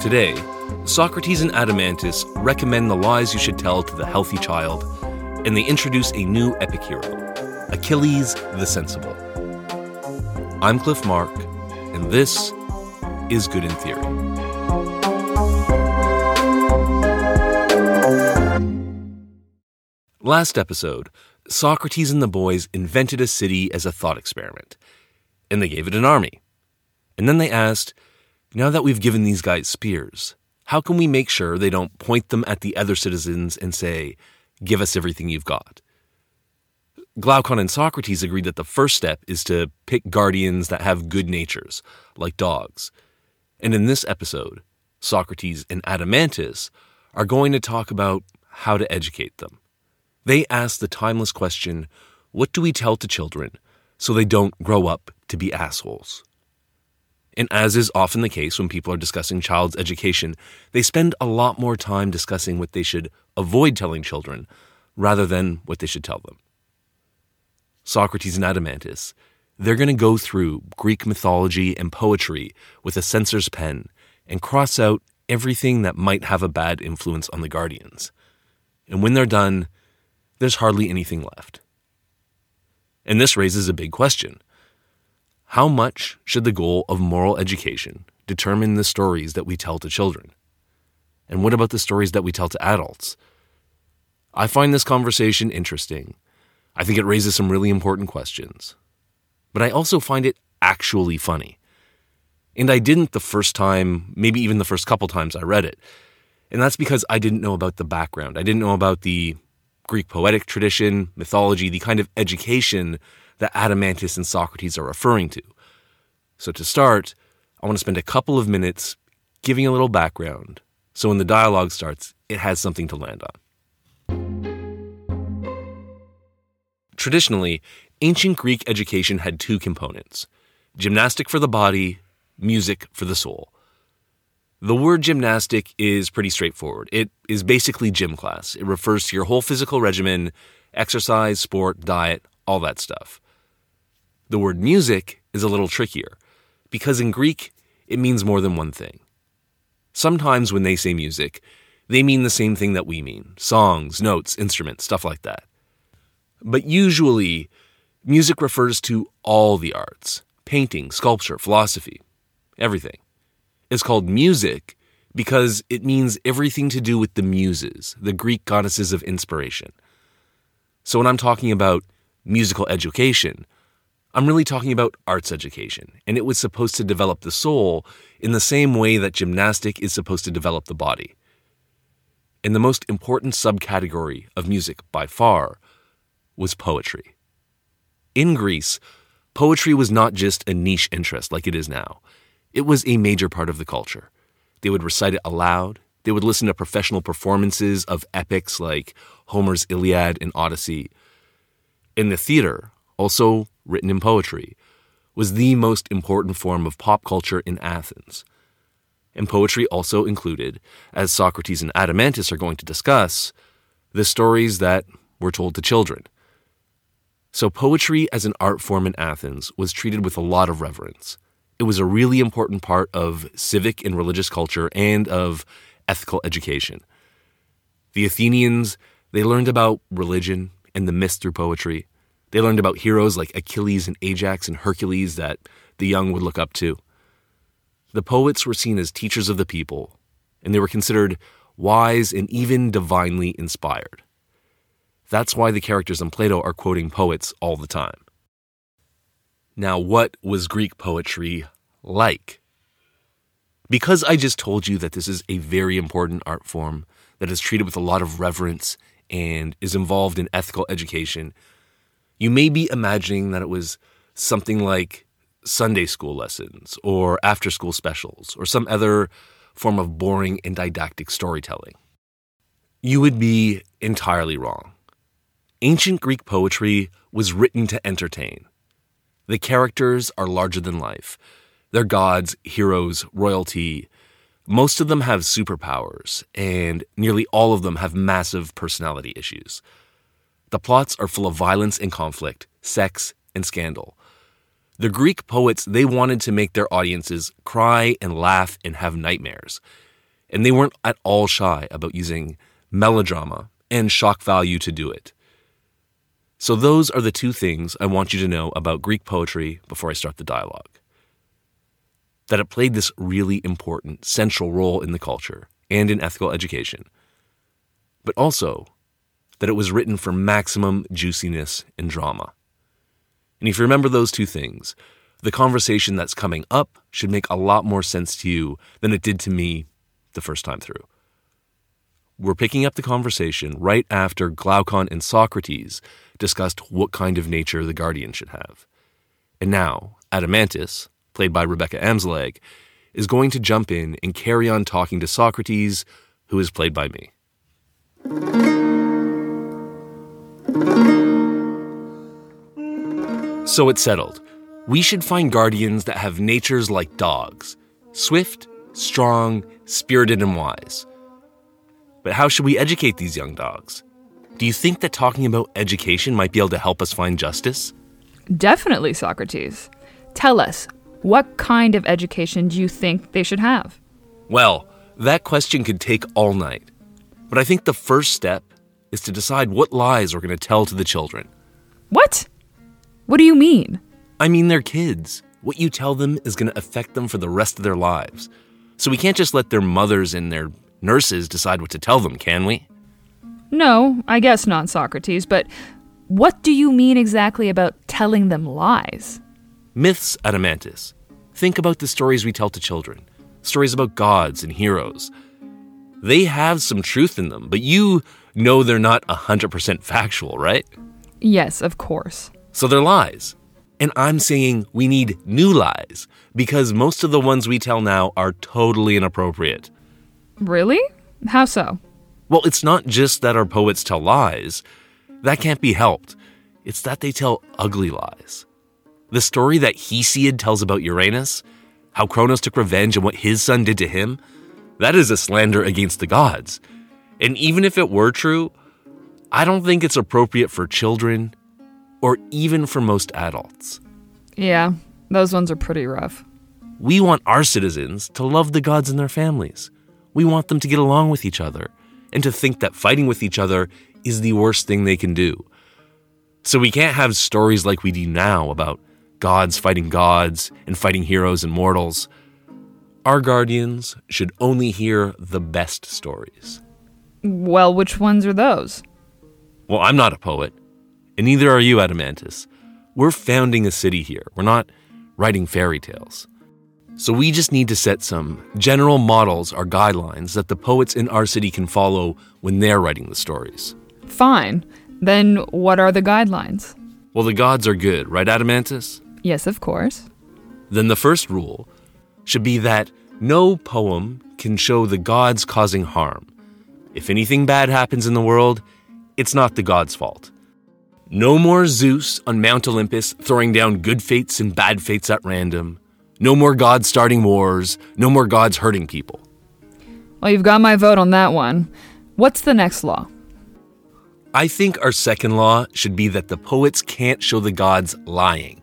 Today, Socrates and Adeimantus recommend the lies you should tell to the healthy child, and they introduce a new epic hero, Achilles the Sensible. I'm Cliff Mark, and this is Good in Theory. Last episode, Socrates and the boys invented a city as a thought experiment, and they gave it an army. And then they asked, now that we've given these guys spears, how can we make sure they don't point them at the other citizens and say, give us everything you've got? Glaucon and Socrates agreed that the first step is to pick guardians that have good natures, like dogs. And in this episode, Socrates and Adeimantus are going to talk about how to educate them. They ask the timeless question what do we tell to children so they don't grow up to be assholes? And as is often the case when people are discussing child's education, they spend a lot more time discussing what they should avoid telling children rather than what they should tell them. Socrates and Adeimantus, they're going to go through Greek mythology and poetry with a censor's pen and cross out everything that might have a bad influence on the guardians. And when they're done, there's hardly anything left. And this raises a big question how much should the goal of moral education determine the stories that we tell to children? And what about the stories that we tell to adults? I find this conversation interesting. I think it raises some really important questions. But I also find it actually funny. And I didn't the first time, maybe even the first couple times I read it. And that's because I didn't know about the background. I didn't know about the Greek poetic tradition, mythology, the kind of education that Adeimantus and Socrates are referring to. So, to start, I want to spend a couple of minutes giving a little background so when the dialogue starts, it has something to land on. Traditionally, ancient Greek education had two components gymnastic for the body, music for the soul. The word gymnastic is pretty straightforward. It is basically gym class. It refers to your whole physical regimen, exercise, sport, diet, all that stuff. The word music is a little trickier because in Greek, it means more than one thing. Sometimes when they say music, they mean the same thing that we mean songs, notes, instruments, stuff like that. But usually, music refers to all the arts painting, sculpture, philosophy, everything. It's called music because it means everything to do with the muses, the Greek goddesses of inspiration. So when I'm talking about musical education, I'm really talking about arts education, and it was supposed to develop the soul in the same way that gymnastic is supposed to develop the body. And the most important subcategory of music by far was poetry. In Greece, poetry was not just a niche interest like it is now, it was a major part of the culture. They would recite it aloud, they would listen to professional performances of epics like Homer's Iliad and Odyssey. In the theater, also written in poetry, was the most important form of pop culture in Athens. And poetry also included, as Socrates and Adeimantus are going to discuss, the stories that were told to children. So, poetry as an art form in Athens was treated with a lot of reverence. It was a really important part of civic and religious culture and of ethical education. The Athenians, they learned about religion and the myths through poetry. They learned about heroes like Achilles and Ajax and Hercules that the young would look up to. The poets were seen as teachers of the people, and they were considered wise and even divinely inspired. That's why the characters in Plato are quoting poets all the time. Now, what was Greek poetry like? Because I just told you that this is a very important art form that is treated with a lot of reverence and is involved in ethical education, you may be imagining that it was something like Sunday school lessons or after school specials or some other form of boring and didactic storytelling. You would be entirely wrong. Ancient Greek poetry was written to entertain. The characters are larger than life. They're gods, heroes, royalty, most of them have superpowers, and nearly all of them have massive personality issues. The plots are full of violence and conflict, sex and scandal. The Greek poets, they wanted to make their audiences cry and laugh and have nightmares. And they weren't at all shy about using melodrama and shock value to do it. So, those are the two things I want you to know about Greek poetry before I start the dialogue that it played this really important central role in the culture and in ethical education, but also that it was written for maximum juiciness and drama. And if you remember those two things, the conversation that's coming up should make a lot more sense to you than it did to me the first time through. We're picking up the conversation right after Glaucon and Socrates discussed what kind of nature the guardian should have. And now, Adeimantus, played by Rebecca Amsleg, is going to jump in and carry on talking to Socrates, who is played by me. So it's settled. We should find guardians that have natures like dogs swift, strong, spirited, and wise. But how should we educate these young dogs? Do you think that talking about education might be able to help us find justice? Definitely, Socrates. Tell us, what kind of education do you think they should have? Well, that question could take all night. But I think the first step is to decide what lies we're going to tell to the children. What? What do you mean? I mean, they're kids. What you tell them is going to affect them for the rest of their lives. So we can't just let their mothers and their nurses decide what to tell them, can we? No, I guess not, Socrates, but what do you mean exactly about telling them lies? Myths, Adeimantus. Think about the stories we tell to children stories about gods and heroes. They have some truth in them, but you know they're not 100% factual, right? Yes, of course. So they're lies. And I'm saying we need new lies because most of the ones we tell now are totally inappropriate. Really? How so? Well, it's not just that our poets tell lies. That can't be helped. It's that they tell ugly lies. The story that Hesiod tells about Uranus, how Kronos took revenge and what his son did to him, that is a slander against the gods. And even if it were true, I don't think it's appropriate for children or even for most adults. Yeah, those ones are pretty rough. We want our citizens to love the gods and their families. We want them to get along with each other and to think that fighting with each other is the worst thing they can do. So we can't have stories like we do now about gods fighting gods and fighting heroes and mortals. Our guardians should only hear the best stories. Well, which ones are those? Well, I'm not a poet, and neither are you, Adeimantus. We're founding a city here. We're not writing fairy tales. So we just need to set some general models or guidelines that the poets in our city can follow when they're writing the stories. Fine. Then what are the guidelines? Well, the gods are good, right, Adeimantus? Yes, of course. Then the first rule should be that no poem can show the gods causing harm. If anything bad happens in the world, it's not the gods' fault. No more Zeus on Mount Olympus throwing down good fates and bad fates at random. No more gods starting wars. No more gods hurting people. Well, you've got my vote on that one. What's the next law? I think our second law should be that the poets can't show the gods lying.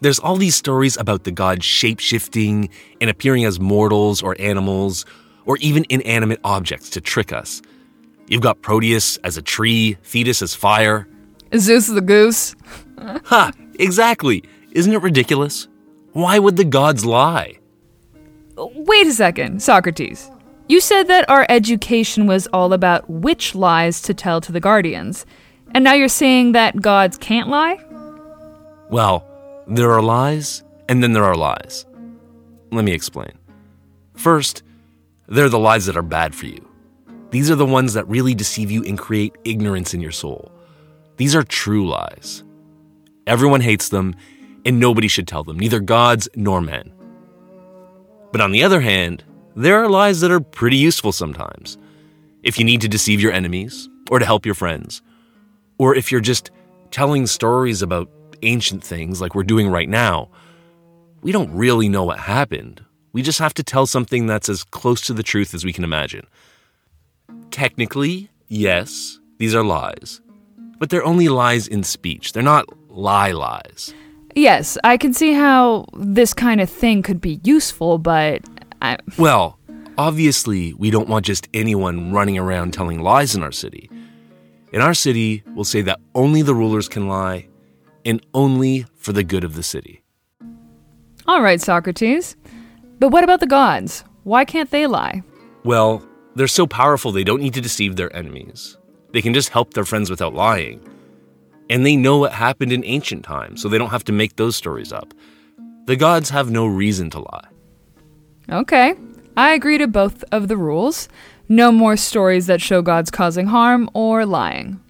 There's all these stories about the gods shapeshifting and appearing as mortals or animals, or even inanimate objects to trick us. You've got Proteus as a tree, Thetis as fire. Zeus the goose. ha! Exactly. Isn't it ridiculous? Why would the gods lie? Wait a second, Socrates. You said that our education was all about which lies to tell to the guardians, and now you're saying that gods can't lie? Well, there are lies, and then there are lies. Let me explain. First, there are the lies that are bad for you. These are the ones that really deceive you and create ignorance in your soul. These are true lies. Everyone hates them, and nobody should tell them, neither gods nor men. But on the other hand, there are lies that are pretty useful sometimes. If you need to deceive your enemies, or to help your friends, or if you're just telling stories about ancient things like we're doing right now, we don't really know what happened. We just have to tell something that's as close to the truth as we can imagine. Technically, yes, these are lies. But they're only lies in speech. They're not lie lies. Yes, I can see how this kind of thing could be useful, but I, Well, obviously, we don't want just anyone running around telling lies in our city. In our city, we'll say that only the rulers can lie, and only for the good of the city. all right, Socrates. But what about the gods? Why can't they lie? Well, they're so powerful they don't need to deceive their enemies. They can just help their friends without lying. And they know what happened in ancient times, so they don't have to make those stories up. The gods have no reason to lie. Okay, I agree to both of the rules. No more stories that show gods causing harm or lying.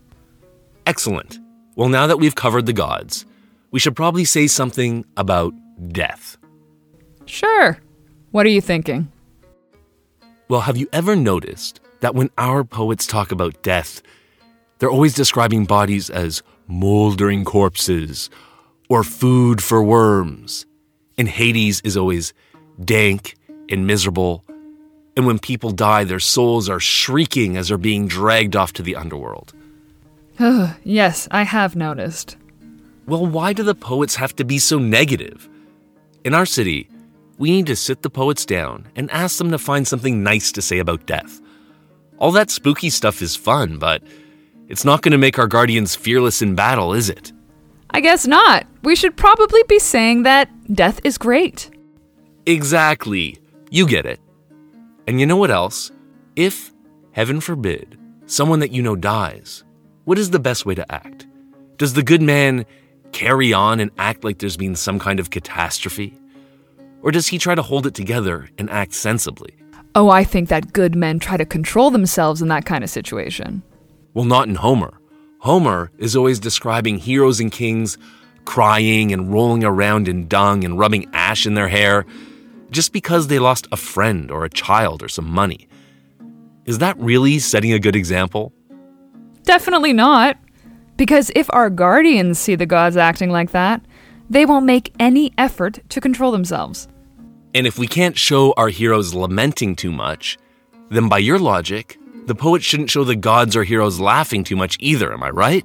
Excellent. Well, now that we've covered the gods, we should probably say something about death. Sure. What are you thinking? Well, have you ever noticed that when our poets talk about death, they're always describing bodies as moldering corpses or food for worms? And Hades is always dank and miserable. And when people die, their souls are shrieking as they're being dragged off to the underworld. Yes, I have noticed. Well, why do the poets have to be so negative? In our city, we need to sit the poets down and ask them to find something nice to say about death. All that spooky stuff is fun, but it's not going to make our guardians fearless in battle, is it? I guess not. We should probably be saying that death is great. Exactly. You get it. And you know what else? If, heaven forbid, someone that you know dies, what is the best way to act? Does the good man carry on and act like there's been some kind of catastrophe? Or does he try to hold it together and act sensibly? Oh, I think that good men try to control themselves in that kind of situation. Well, not in Homer. Homer is always describing heroes and kings crying and rolling around in dung and rubbing ash in their hair just because they lost a friend or a child or some money. Is that really setting a good example? Definitely not. Because if our guardians see the gods acting like that, they won't make any effort to control themselves. And if we can't show our heroes lamenting too much, then by your logic, the poet shouldn't show the gods or heroes laughing too much either, am I right?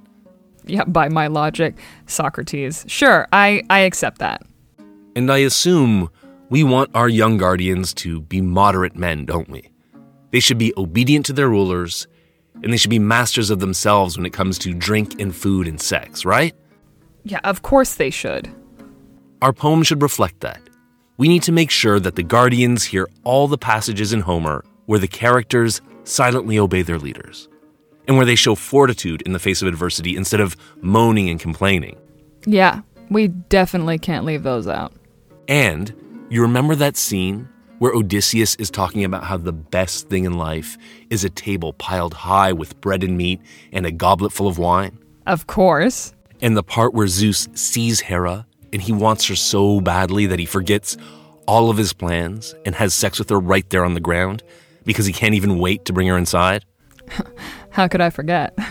Yeah, by my logic, Socrates. Sure, I, I accept that. And I assume we want our young guardians to be moderate men, don't we? They should be obedient to their rulers, and they should be masters of themselves when it comes to drink and food and sex, right? Yeah, of course they should. Our poem should reflect that. We need to make sure that the guardians hear all the passages in Homer where the characters silently obey their leaders, and where they show fortitude in the face of adversity instead of moaning and complaining. Yeah, we definitely can't leave those out. And you remember that scene where Odysseus is talking about how the best thing in life is a table piled high with bread and meat and a goblet full of wine? Of course. And the part where Zeus sees Hera and he wants her so badly that he forgets all of his plans and has sex with her right there on the ground because he can't even wait to bring her inside? How could I forget?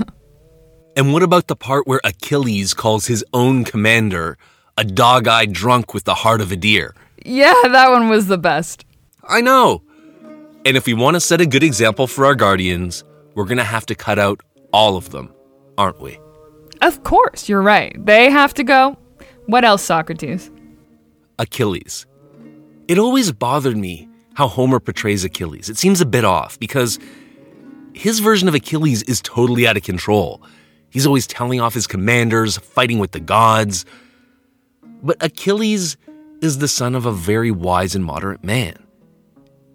And what about the part where Achilles calls his own commander a dog eyed drunk with the heart of a deer? yeah, that one was the best. I know. And if we want to set a good example for our guardians, we're going to have to cut out all of them, aren't we? Of course, you're right. They have to go. What else, Socrates? Achilles. It always bothered me how Homer portrays Achilles. It seems a bit off because his version of Achilles is totally out of control. He's always telling off his commanders, fighting with the gods. But Achilles is the son of a very wise and moderate man.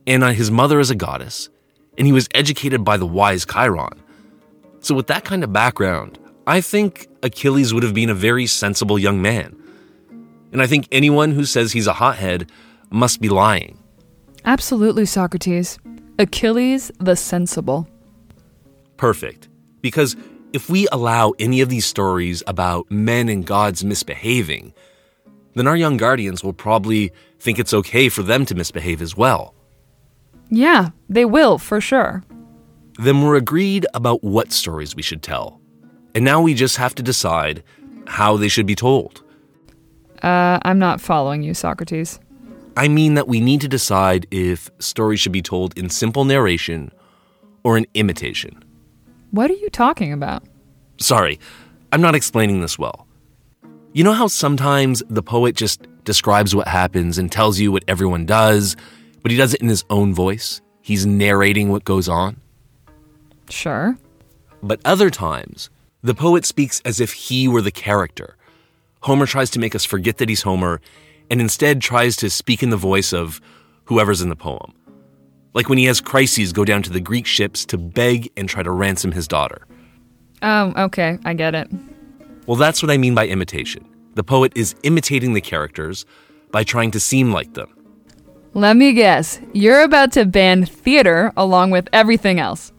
And his mother is a goddess, and he was educated by the wise Chiron. So, with that kind of background, I think Achilles would have been a very sensible young man. And I think anyone who says he's a hothead must be lying. Absolutely, Socrates. Achilles the sensible. Perfect. Because if we allow any of these stories about men and gods misbehaving, then our young guardians will probably think it's okay for them to misbehave as well. Yeah, they will, for sure. Then we're agreed about what stories we should tell. And now we just have to decide how they should be told. Uh, I'm not following you, Socrates. I mean that we need to decide if stories should be told in simple narration or in imitation. What are you talking about? Sorry, I'm not explaining this well. You know how sometimes the poet just describes what happens and tells you what everyone does, but he does it in his own voice? He's narrating what goes on? Sure. But other times, the poet speaks as if he were the character. Homer tries to make us forget that he's Homer and instead tries to speak in the voice of whoever's in the poem. Like when he has Chryses go down to the Greek ships to beg and try to ransom his daughter. Oh, okay, I get it. Well, that's what I mean by imitation. The poet is imitating the characters by trying to seem like them. Let me guess. You're about to ban theater along with everything else.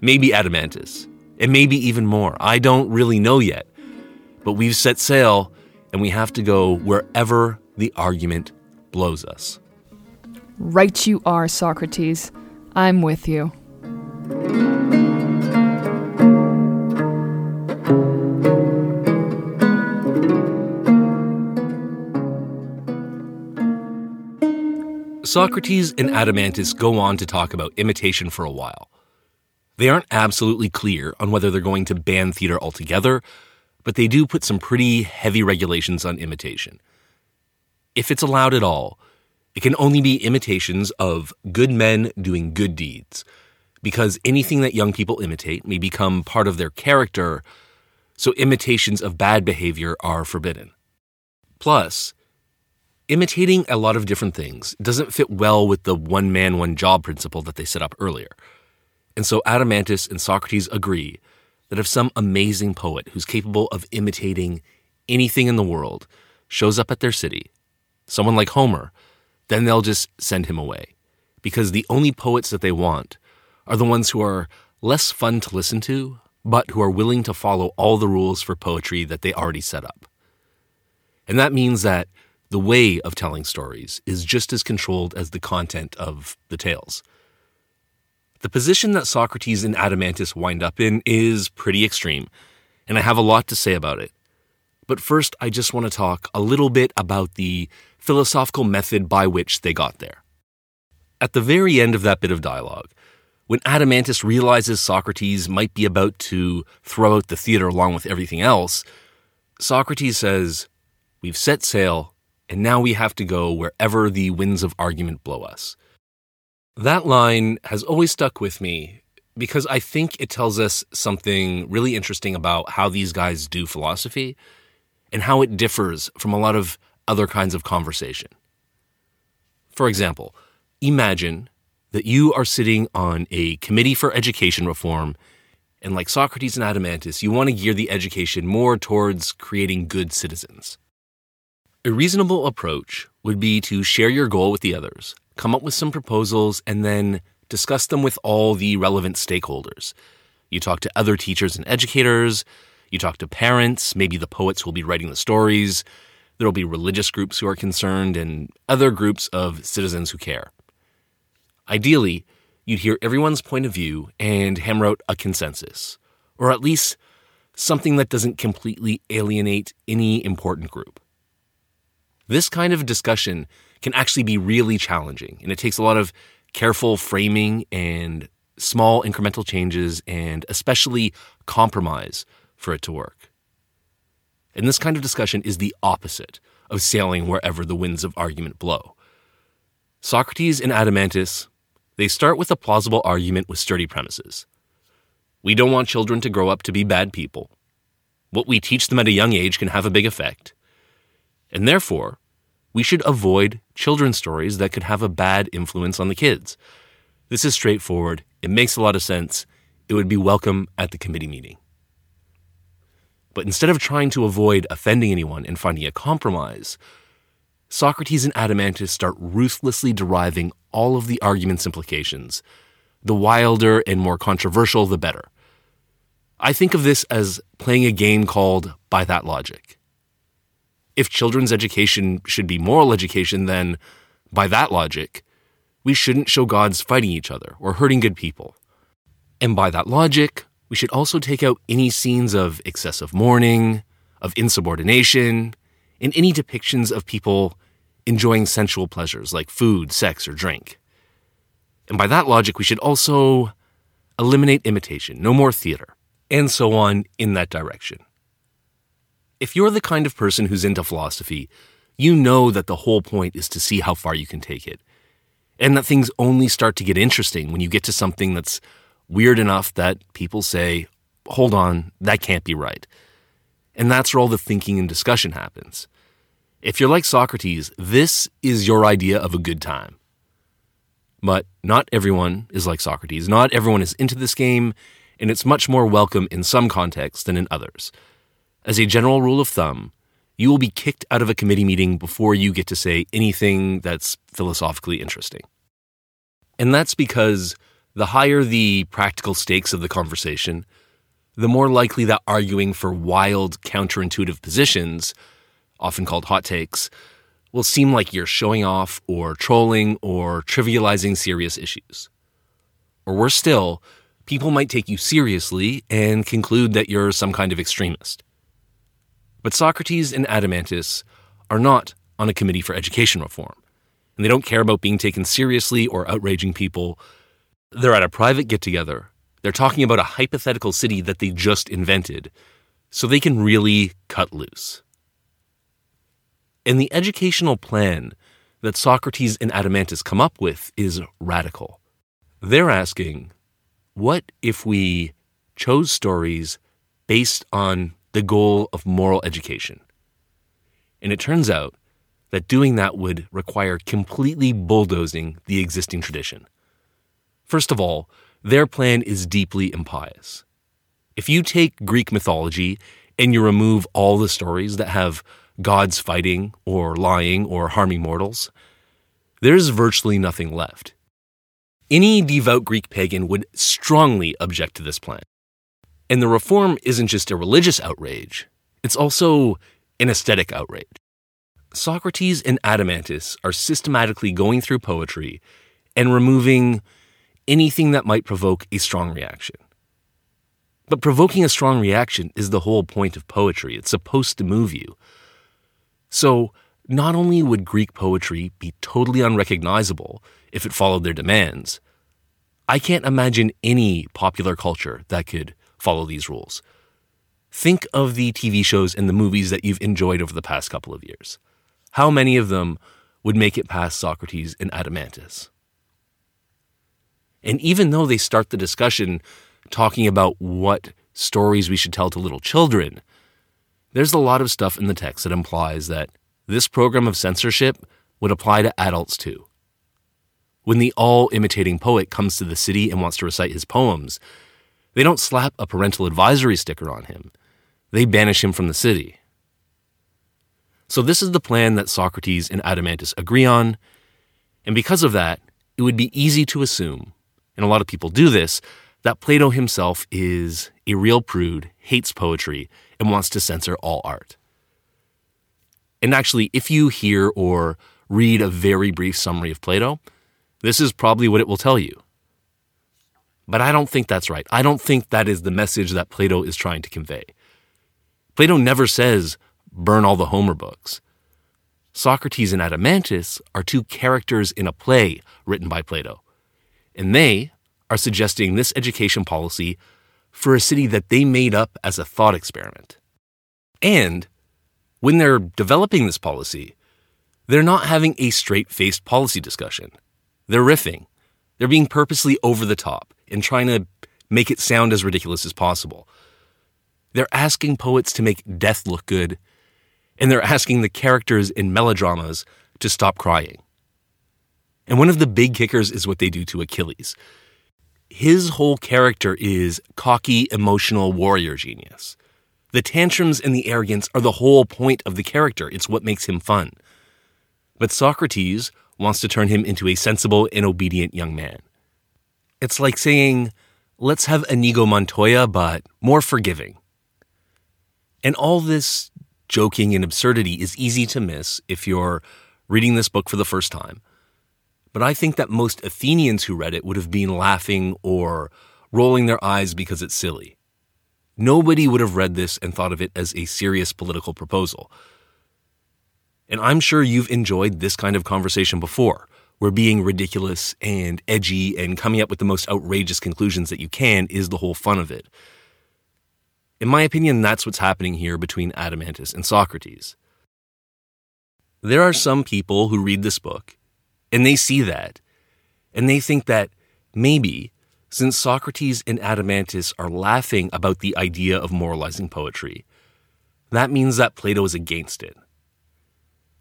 Maybe Adeimantus. And maybe even more. I don't really know yet. But we've set sail and we have to go wherever the argument blows us. Right, you are, Socrates. I'm with you. Socrates and Adeimantus go on to talk about imitation for a while. They aren't absolutely clear on whether they're going to ban theater altogether, but they do put some pretty heavy regulations on imitation. If it's allowed at all, it can only be imitations of good men doing good deeds, because anything that young people imitate may become part of their character, so imitations of bad behavior are forbidden. Plus, imitating a lot of different things doesn't fit well with the one man, one job principle that they set up earlier. And so Adeimantus and Socrates agree that if some amazing poet who's capable of imitating anything in the world shows up at their city, someone like Homer, then they'll just send him away. Because the only poets that they want are the ones who are less fun to listen to, but who are willing to follow all the rules for poetry that they already set up. And that means that the way of telling stories is just as controlled as the content of the tales. The position that Socrates and Adeimantus wind up in is pretty extreme, and I have a lot to say about it. But first, I just want to talk a little bit about the philosophical method by which they got there. At the very end of that bit of dialogue, when Adeimantus realizes Socrates might be about to throw out the theater along with everything else, Socrates says, We've set sail, and now we have to go wherever the winds of argument blow us. That line has always stuck with me because I think it tells us something really interesting about how these guys do philosophy and how it differs from a lot of other kinds of conversation. For example, imagine that you are sitting on a committee for education reform, and like Socrates and Adeimantus, you want to gear the education more towards creating good citizens. A reasonable approach would be to share your goal with the others come up with some proposals, and then discuss them with all the relevant stakeholders. You talk to other teachers and educators, you talk to parents, maybe the poets who will be writing the stories. There will be religious groups who are concerned and other groups of citizens who care. Ideally, you'd hear everyone's point of view and hammer out a consensus, or at least something that doesn't completely alienate any important group. This kind of discussion can actually be really challenging. And it takes a lot of careful framing and small incremental changes and especially compromise for it to work. And this kind of discussion is the opposite of sailing wherever the winds of argument blow. Socrates and Adeimantus, they start with a plausible argument with sturdy premises. We don't want children to grow up to be bad people. What we teach them at a young age can have a big effect. And therefore, we should avoid children's stories that could have a bad influence on the kids. This is straightforward. It makes a lot of sense. It would be welcome at the committee meeting. But instead of trying to avoid offending anyone and finding a compromise, Socrates and Adeimantus start ruthlessly deriving all of the argument's implications. The wilder and more controversial, the better. I think of this as playing a game called By That Logic if children's education should be moral education, then, by that logic, we shouldn't show gods fighting each other or hurting good people. And by that logic, we should also take out any scenes of excessive mourning, of insubordination, and any depictions of people enjoying sensual pleasures like food, sex, or drink. And by that logic, we should also eliminate imitation, no more theater, and so on in that direction. If you're the kind of person who's into philosophy, you know that the whole point is to see how far you can take it. And that things only start to get interesting when you get to something that's weird enough that people say, hold on, that can't be right. And that's where all the thinking and discussion happens. If you're like Socrates, this is your idea of a good time. But not everyone is like Socrates. Not everyone is into this game, and it's much more welcome in some contexts than in others. As a general rule of thumb, you will be kicked out of a committee meeting before you get to say anything that's philosophically interesting. And that's because the higher the practical stakes of the conversation, the more likely that arguing for wild, counterintuitive positions, often called hot takes, will seem like you're showing off or trolling or trivializing serious issues. Or worse still, people might take you seriously and conclude that you're some kind of extremist. But Socrates and Adeimantus are not on a committee for education reform, and they don't care about being taken seriously or outraging people. They're at a private get together. They're talking about a hypothetical city that they just invented, so they can really cut loose. And the educational plan that Socrates and Adeimantus come up with is radical. They're asking, what if we chose stories based on the goal of moral education? And it turns out that doing that would require completely bulldozing the existing tradition. First of all, their plan is deeply impious. If you take Greek mythology and you remove all the stories that have gods fighting or lying or harming mortals, there's virtually nothing left. Any devout Greek pagan would strongly object to this plan. And the reform isn't just a religious outrage, it's also an aesthetic outrage. Socrates and Adeimantus are systematically going through poetry and removing anything that might provoke a strong reaction. But provoking a strong reaction is the whole point of poetry. It's supposed to move you. So, not only would Greek poetry be totally unrecognizable if it followed their demands, I can't imagine any popular culture that could follow these rules. Think of the TV shows and the movies that you've enjoyed over the past couple of years. How many of them would make it past Socrates and Adeimantus? And even though they start the discussion talking about what stories we should tell to little children, there's a lot of stuff in the text that implies that this program of censorship would apply to adults too. When the all imitating poet comes to the city and wants to recite his poems, they don't slap a parental advisory sticker on him. They banish him from the city. So, this is the plan that Socrates and Adeimantus agree on, and because of that, it would be easy to assume, and a lot of people do this, that Plato himself is a real prude, hates poetry, and wants to censor all art. And actually, if you hear or read a very brief summary of Plato, this is probably what it will tell you. But I don't think that's right. I don't think that is the message that Plato is trying to convey. Plato never says, burn all the Homer books. Socrates and Adeimantus are two characters in a play written by Plato, and they are suggesting this education policy for a city that they made up as a thought experiment. And when they're developing this policy, they're not having a straight faced policy discussion. They're riffing. They're being purposely over the top and trying to make it sound as ridiculous as possible. They're asking poets to make death look good, and they're asking the characters in melodramas to stop crying. And one of the big kickers is what they do to Achilles his whole character is cocky, emotional warrior genius. The tantrums and the arrogance are the whole point of the character. It's what makes him fun. But Socrates wants to turn him into a sensible and obedient young man. It's like saying, let's have Inigo Montoya, but more forgiving. And all this joking and absurdity is easy to miss if you're reading this book for the first time but I think that most Athenians who read it would have been laughing or rolling their eyes because it's silly. Nobody would have read this and thought of it as a serious political proposal. And I'm sure you've enjoyed this kind of conversation before, where being ridiculous and edgy and coming up with the most outrageous conclusions that you can is the whole fun of it. In my opinion, that's what's happening here between Adeimantus and Socrates. There are some people who read this book and they see that and they think that maybe since Socrates and Adeimantus are laughing about the idea of moralizing poetry, that means that Plato is against it.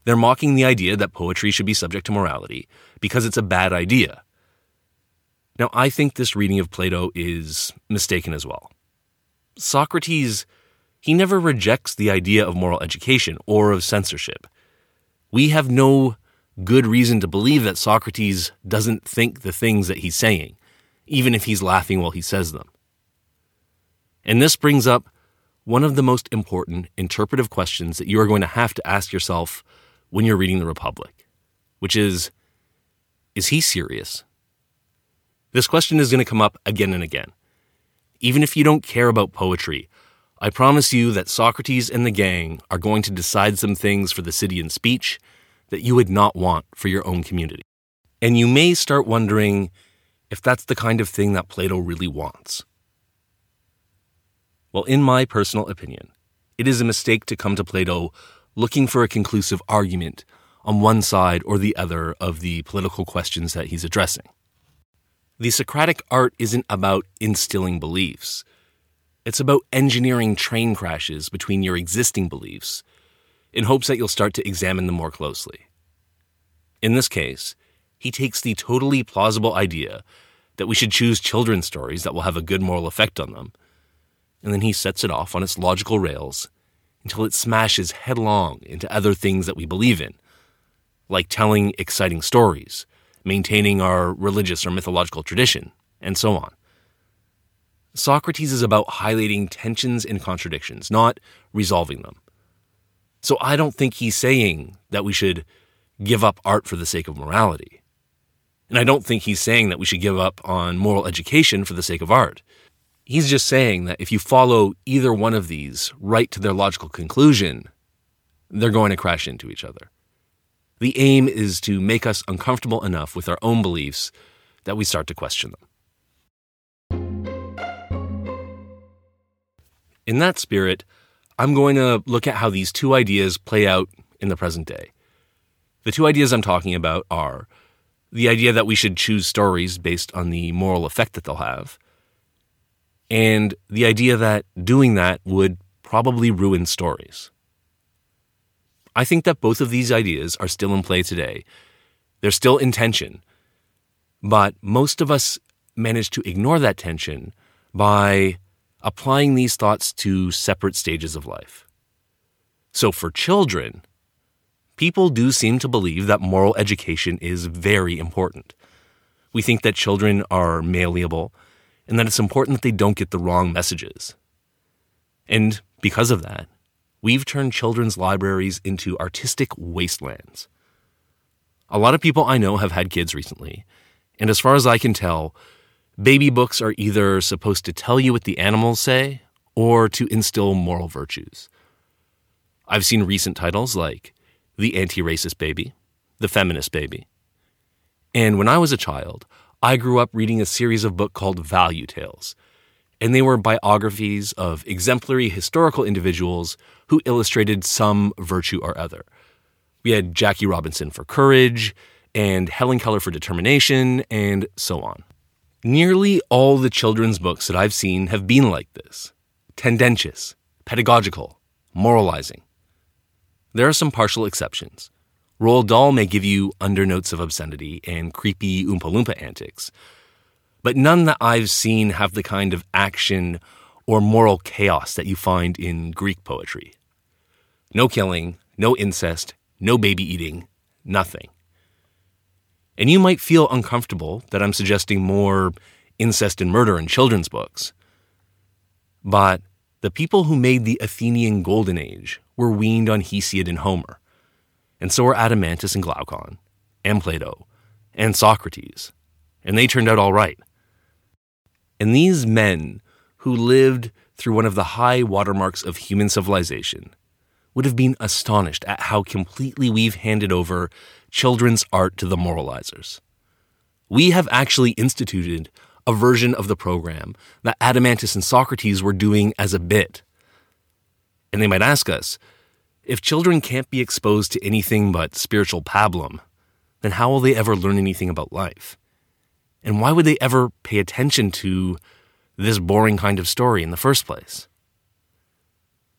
They're mocking the idea that poetry should be subject to morality because it's a bad idea. Now, I think this reading of Plato is mistaken as well. Socrates, he never rejects the idea of moral education or of censorship. We have no good reason to believe that Socrates doesn't think the things that he's saying, even if he's laughing while he says them. And this brings up one of the most important interpretive questions that you are going to have to ask yourself when you're reading the Republic, which is Is he serious? This question is going to come up again and again. Even if you don't care about poetry, I promise you that Socrates and the gang are going to decide some things for the city in speech that you would not want for your own community. And you may start wondering if that's the kind of thing that Plato really wants. Well, in my personal opinion, it is a mistake to come to Plato looking for a conclusive argument on one side or the other of the political questions that he's addressing. The Socratic art isn't about instilling beliefs. It's about engineering train crashes between your existing beliefs in hopes that you'll start to examine them more closely. In this case, he takes the totally plausible idea that we should choose children's stories that will have a good moral effect on them, and then he sets it off on its logical rails until it smashes headlong into other things that we believe in, like telling exciting stories, maintaining our religious or mythological tradition, and so on. Socrates is about highlighting tensions and contradictions, not resolving them. So I don't think he's saying that we should give up art for the sake of morality. And I don't think he's saying that we should give up on moral education for the sake of art. He's just saying that if you follow either one of these right to their logical conclusion, they're going to crash into each other. The aim is to make us uncomfortable enough with our own beliefs that we start to question them. In that spirit, I'm going to look at how these two ideas play out in the present day. The two ideas I'm talking about are the idea that we should choose stories based on the moral effect that they'll have, and the idea that doing that would probably ruin stories. I think that both of these ideas are still in play today. They're still tension, but most of us manage to ignore that tension by applying these thoughts to separate stages of life. So for children, people do seem to believe that moral education is very important. We think that children are malleable and that it's important that they don't get the wrong messages. And because of that, we've turned children's libraries into artistic wastelands. A lot of people I know have had kids recently, and as far as I can tell, baby books are either supposed to tell you what the animals say or to instill moral virtues. I've seen recent titles like The Anti Racist Baby, The Feminist Baby. And when I was a child, I grew up reading a series of books called Value Tales, and they were biographies of exemplary historical individuals who illustrated some virtue or other. We had Jackie Robinson for courage, and Helen Keller for determination, and so on. Nearly all the children's books that I've seen have been like this tendentious, pedagogical, moralizing. There are some partial exceptions. Roald Dahl may give you undernotes of obscenity and creepy Oompa Loompa antics, but none that I've seen have the kind of action or moral chaos that you find in Greek poetry. No killing, no incest, no baby eating, nothing. And you might feel uncomfortable that I'm suggesting more incest and murder in children's books. But the people who made the Athenian Golden Age were weaned on Hesiod and Homer and so were Adeimantus and Glaucon, and Plato, and Socrates, and they turned out all right. And these men who lived through one of the high watermarks of human civilization would have been astonished at how completely we've handed over children's art to the moralizers. We have actually instituted a version of the program that Adeimantus and Socrates were doing as a bit. And they might ask us if children can't be exposed to anything but spiritual pablum, then how will they ever learn anything about life? And why would they ever pay attention to this boring kind of story in the first place?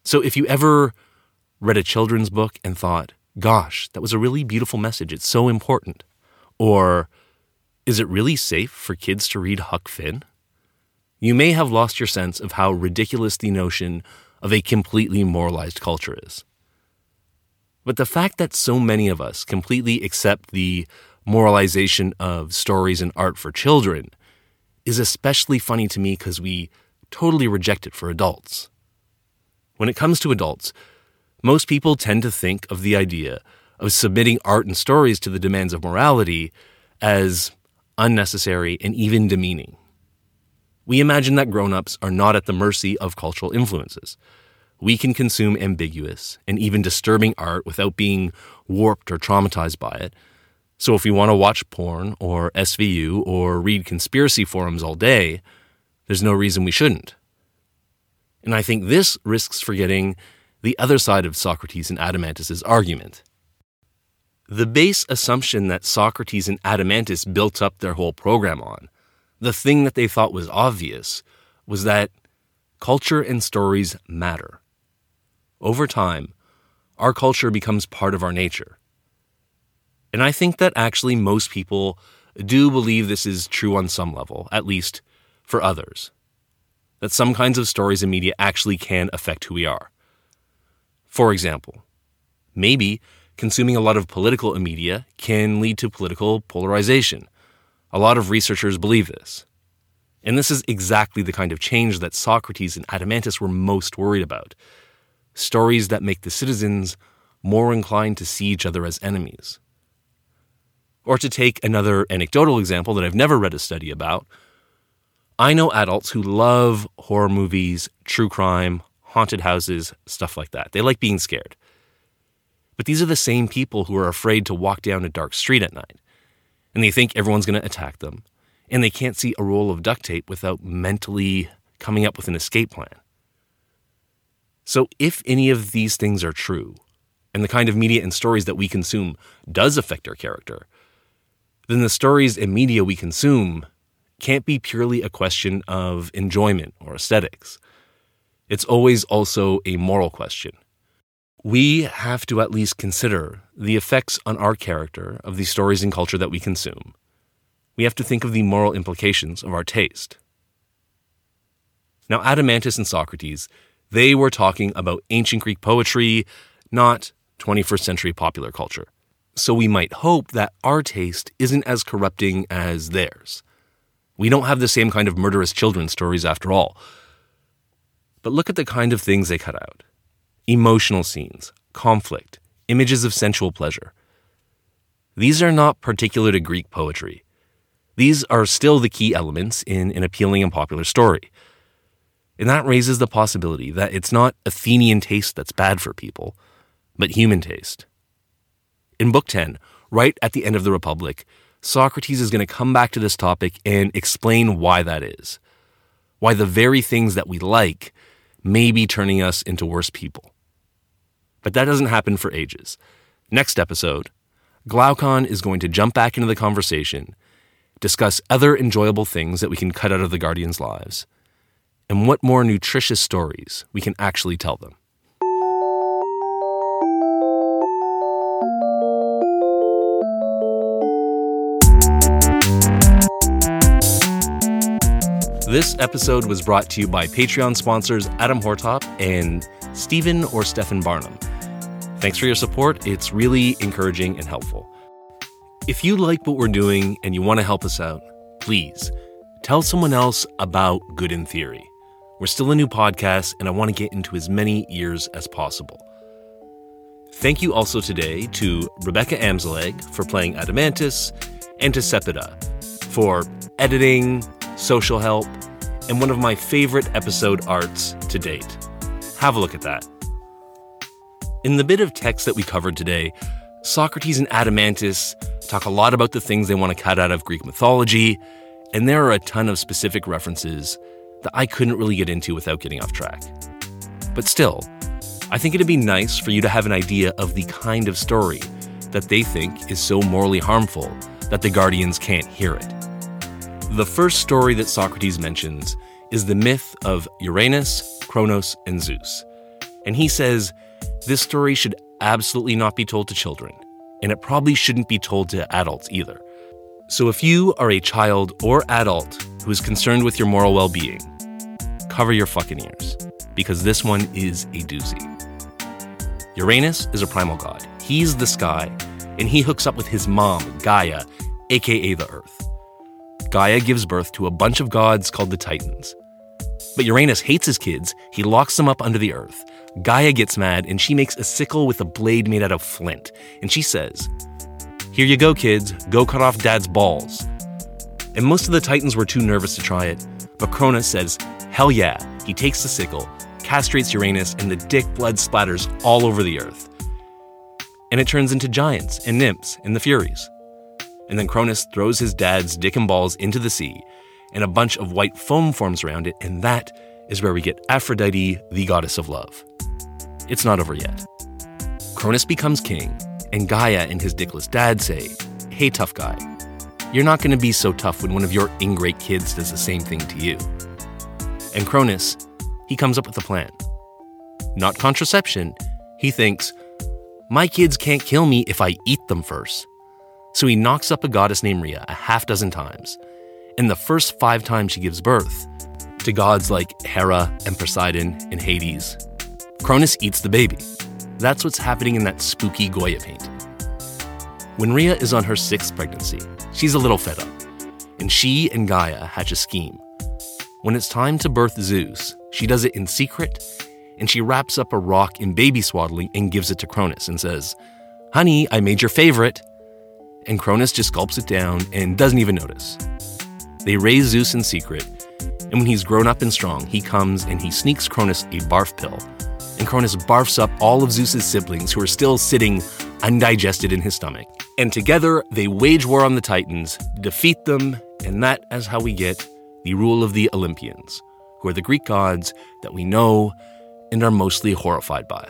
So if you ever read a children's book and thought, gosh, that was a really beautiful message, it's so important, or is it really safe for kids to read Huck Finn? You may have lost your sense of how ridiculous the notion of a completely moralized culture is. But the fact that so many of us completely accept the moralization of stories and art for children is especially funny to me because we totally reject it for adults. When it comes to adults, most people tend to think of the idea of submitting art and stories to the demands of morality as unnecessary and even demeaning. We imagine that grown ups are not at the mercy of cultural influences. We can consume ambiguous and even disturbing art without being warped or traumatized by it so if you want to watch porn or SVU or read conspiracy forums all day, there's no reason we shouldn't. And I think this risks forgetting the other side of Socrates and Adeimantus' argument. The base assumption that Socrates and Adeimantus built up their whole program on, the thing that they thought was obvious, was that culture and stories matter. Over time, our culture becomes part of our nature. And I think that actually most people do believe this is true on some level, at least for others. That some kinds of stories and media actually can affect who we are. For example, maybe consuming a lot of political media can lead to political polarization. A lot of researchers believe this. And this is exactly the kind of change that Socrates and Adeimantus were most worried about stories that make the citizens more inclined to see each other as enemies. Or to take another anecdotal example that I've never read a study about, I know adults who love horror movies, true crime, haunted houses, stuff like that. They like being scared. But these are the same people who are afraid to walk down a dark street at night. And they think everyone's going to attack them. And they can't see a roll of duct tape without mentally coming up with an escape plan. So, if any of these things are true, and the kind of media and stories that we consume does affect our character, then the stories and media we consume can't be purely a question of enjoyment or aesthetics. It's always also a moral question. We have to at least consider the effects on our character of the stories and culture that we consume. We have to think of the moral implications of our taste. Now, Adeimantus and Socrates, they were talking about ancient Greek poetry, not 21st century popular culture so we might hope that our taste isn't as corrupting as theirs. We don't have the same kind of murderous children's stories after all. But look at the kind of things they cut out emotional scenes, conflict, images of sensual pleasure. These are not particular to Greek poetry. These are still the key elements in an appealing and popular story. And that raises the possibility that it's not Athenian taste that's bad for people, but human taste. In Book 10, right at the end of the Republic, Socrates is going to come back to this topic and explain why that is. Why the very things that we like may be turning us into worse people. But that doesn't happen for ages. Next episode, Glaucon is going to jump back into the conversation, discuss other enjoyable things that we can cut out of the Guardians' lives, and what more nutritious stories we can actually tell them. This episode was brought to you by Patreon sponsors Adam Hortop and Stephen or Stefan Barnum. Thanks for your support. It's really encouraging and helpful. If you like what we're doing and you want to help us out, please tell someone else about Good in Theory. We're still a new podcast, and I want to get into as many ears as possible. Thank you also today to Rebecca Amzaleg for playing Adeimantus and to Sepida for editing, social help, and one of my favorite episode arts to date. Have a look at that. In the bit of text that we covered today, Socrates and Adeimantus talk a lot about the things they want to cut out of Greek mythology, and there are a ton of specific references that I couldn't really get into without getting off track. But still, I think it'd be nice for you to have an idea of the kind of story that they think is so morally harmful that the guardians can't hear it. The first story that Socrates mentions is the myth of Uranus, Kronos, and Zeus. And he says this story should absolutely not be told to children, and it probably shouldn't be told to adults either. So if you are a child or adult who is concerned with your moral well being, cover your fucking ears, because this one is a doozy. Uranus is a primal god. He's the sky, and he hooks up with his mom, Gaia, aka the Earth. Gaia gives birth to a bunch of gods called the Titans. But Uranus hates his kids, he locks them up under the earth. Gaia gets mad and she makes a sickle with a blade made out of flint. And she says, Here you go, kids, go cut off dad's balls. And most of the Titans were too nervous to try it, but Cronus says, Hell yeah. He takes the sickle, castrates Uranus, and the dick blood splatters all over the earth. And it turns into giants and nymphs and the Furies. And then Cronus throws his dad's dick and balls into the sea, and a bunch of white foam forms around it, and that is where we get Aphrodite, the goddess of love. It's not over yet. Cronus becomes king, and Gaia and his dickless dad say, Hey, tough guy, you're not going to be so tough when one of your ingrate kids does the same thing to you. And Cronus, he comes up with a plan. Not contraception, he thinks, My kids can't kill me if I eat them first. So he knocks up a goddess named Rhea a half dozen times And the first five times she gives birth to gods like Hera and Poseidon and Hades. Cronus eats the baby. That's what's happening in that spooky Goya paint. When Rhea is on her sixth pregnancy, she's a little fed up, and she and Gaia hatch a scheme. When it's time to birth Zeus, she does it in secret, and she wraps up a rock in baby swaddling and gives it to Cronus and says, Honey, I made your favorite. And Cronus just gulps it down and doesn't even notice. They raise Zeus in secret, and when he's grown up and strong, he comes and he sneaks Cronus a barf pill. And Cronus barfs up all of Zeus's siblings who are still sitting undigested in his stomach. And together they wage war on the Titans, defeat them, and that is how we get the rule of the Olympians, who are the Greek gods that we know and are mostly horrified by.